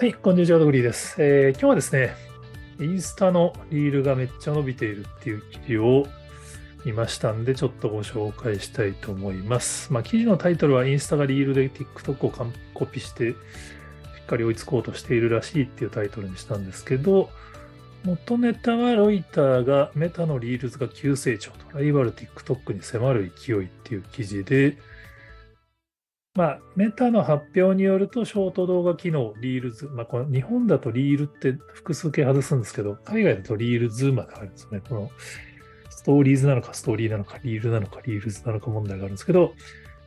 はい、こんにちは、ドグリーです、えー今日はですね、インスタのリールがめっちゃ伸びているっていう記事を見ましたんで、ちょっとご紹介したいと思います。まあ、記事のタイトルは、インスタがリールで TikTok をコピーして、しっかり追いつこうとしているらしいっていうタイトルにしたんですけど、元ネタはロイターがメタのリールズが急成長と、ライバル TikTok に迫る勢いっていう記事で、まあ、メタの発表によると、ショート動画機能、リールズ、まあ、この日本だとリールって複数形外すんですけど、海外だとリールズまであるんですよね。このストーリーズなのか、ストーリーなのか、リールなのか、リールズなのか問題があるんですけど、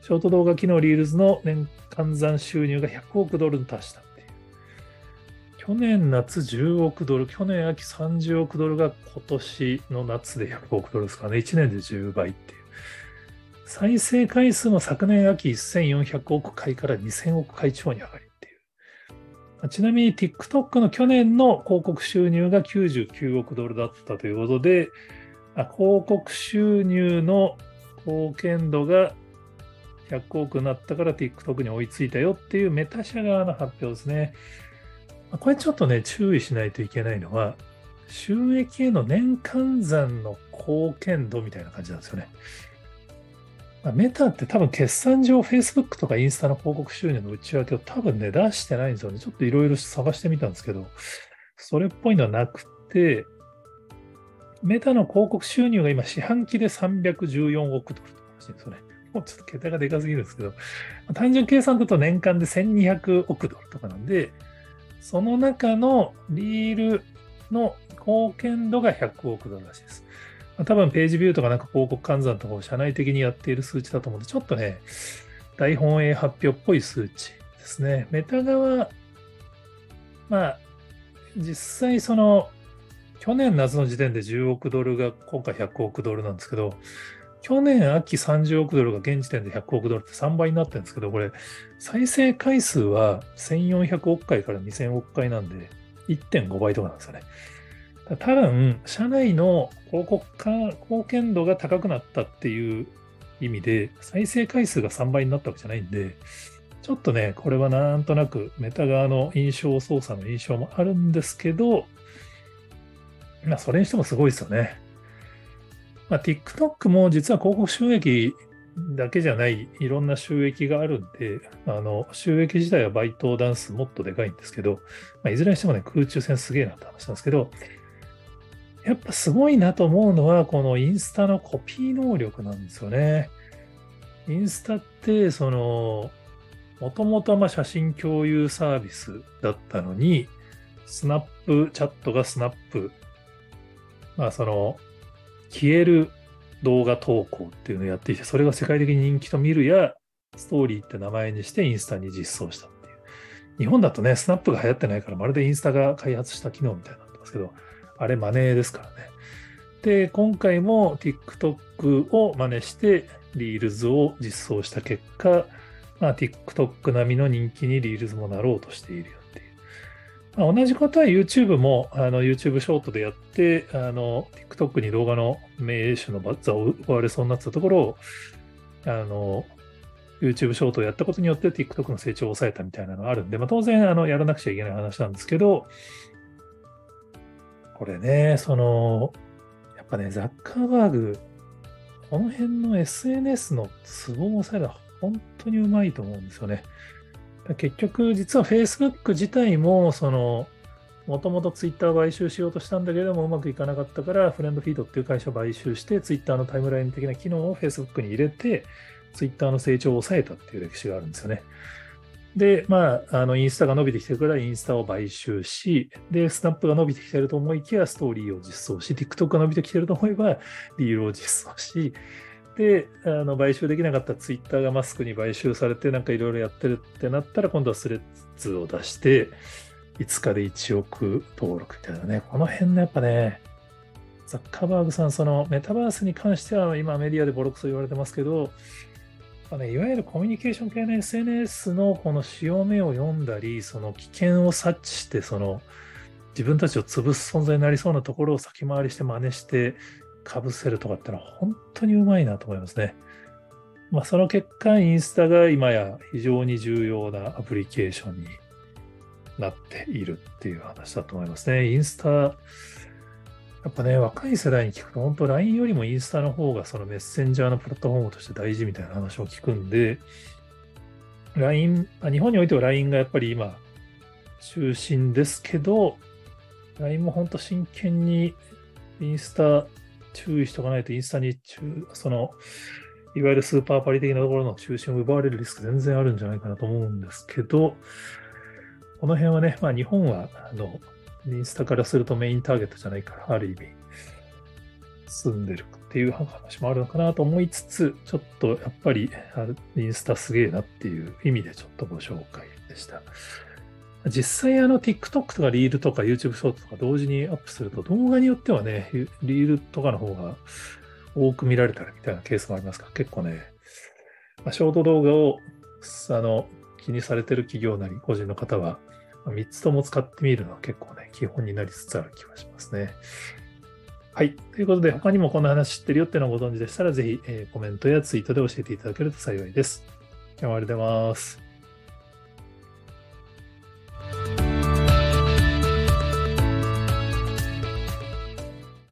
ショート動画機能リールズの年換算収入が100億ドルに達したっていう。去年夏10億ドル、去年秋30億ドルが今年の夏で100億ドルですからね、1年で10倍っていう。再生回数も昨年秋1400億回から2000億回超に上がりっていう。ちなみに TikTok の去年の広告収入が99億ドルだったということで、広告収入の貢献度が100億になったから TikTok に追いついたよっていうメタ社側の発表ですね。これちょっとね、注意しないといけないのは、収益への年換算の貢献度みたいな感じなんですよね。メタって多分決算上 Facebook とかインスタの広告収入の内訳を多分ね出してないんですよね。ちょっといろいろ探してみたんですけど、それっぽいのはなくて、メタの広告収入が今四半期で314億ドルとかしいんですよね。もうちょっと桁がでかすぎるんですけど、単純計算だと年間で1200億ドルとかなんで、その中のリールの貢献度が100億ドルらしいです。多分ページビューとかなんか広告換算とかを社内的にやっている数値だと思うんで、ちょっとね、大本営発表っぽい数値ですね。メタ側、まあ、実際その、去年夏の時点で10億ドルが今回100億ドルなんですけど、去年秋30億ドルが現時点で100億ドルって3倍になってるんですけど、これ、再生回数は1400億回から2000億回なんで、1.5倍とかなんですよね。多分、社内の広告化貢献度が高くなったっていう意味で、再生回数が3倍になったわけじゃないんで、ちょっとね、これはなんとなくメタ側の印象操作の印象もあるんですけど、まあ、それにしてもすごいですよね。まあ、TikTok も実は広告収益だけじゃないいろんな収益があるんで、あの収益自体はバイトダンスもっとでかいんですけど、まあ、いずれにしてもね、空中戦すげえなって話なんですけど、やっぱすごいなと思うのは、このインスタのコピー能力なんですよね。インスタって、その、もともとまあ写真共有サービスだったのに、スナップチャットがスナップ、まあその、消える動画投稿っていうのをやっていて、それが世界的に人気と見るや、ストーリーって名前にしてインスタに実装したっていう。日本だとね、スナップが流行ってないから、まるでインスタが開発した機能みたいになってますけど、あれ真似ですからね。で、今回も TikTok を真似してリールズを実装した結果、まあ、TikTok 並みの人気にリールズもなろうとしているよっていう。まあ、同じことは YouTube もあの YouTube ショートでやって、あの TikTok に動画の盟主の座を奪われそうになってたところを、あの YouTube ショートをやったことによって TikTok の成長を抑えたみたいなのがあるんで、まあ、当然あのやらなくちゃいけない話なんですけど、これね、その、やっぱね、ザッカーバーグ、この辺の SNS のツボを抑えるのは本当にうまいと思うんですよね。結局、実は Facebook 自体も、その、もともと Twitter を買収しようとしたんだけれども、うまくいかなかったから、フレンドフィードっていう会社を買収して、Twitter のタイムライン的な機能を Facebook に入れて、Twitter の成長を抑えたっていう歴史があるんですよね。で、まあ、あの、インスタが伸びてきてるから、インスタを買収し、で、スナップが伸びてきてると思いきや、ストーリーを実装し、TikTok が伸びてきてると思えば、リールを実装し、で、あの、買収できなかったツイッターがマスクに買収されて、なんかいろいろやってるってなったら、今度はスレッズを出して、5日で1億登録みたいなね、この辺のやっぱね、ザッカーバーグさん、そのメタバースに関しては、今メディアでボロクソ言われてますけど、ね、いわゆるコミュニケーション系の SNS のこの潮目を読んだり、その危険を察知して、その自分たちを潰す存在になりそうなところを先回りして真似してかぶせるとかってのは本当にうまいなと思いますね。まあ、その結果、インスタが今や非常に重要なアプリケーションになっているっていう話だと思いますね。インスタ、やっぱね、若い世代に聞くと、本当 LINE よりもインスタの方がそのメッセンジャーのプラットフォームとして大事みたいな話を聞くんで、LINE、日本においては LINE がやっぱり今中心ですけど、LINE も本当真剣にインスタ注意しとかないとインスタに中、その、いわゆるスーパーパリ的なところの中心を奪われるリスク全然あるんじゃないかなと思うんですけど、この辺はね、まあ日本は、あの、インスタからするとメインターゲットじゃないから、ある意味、住んでるっていう話もあるのかなと思いつつ、ちょっとやっぱりインスタすげえなっていう意味でちょっとご紹介でした。実際あの TikTok とかリールとか YouTube ショートとか同時にアップすると動画によってはね、リールとかの方が多く見られたりみたいなケースもありますから、結構ね、ま、ショート動画をあの気にされてる企業なり個人の方は、3つとも使ってみるのは結構ね、基本になりつつある気がしますね。はい。ということで、他にもこんな話知ってるよっていうのをご存知でしたら、ぜひ、えー、コメントやツイートで教えていただけると幸いです。今日はありがとうございます。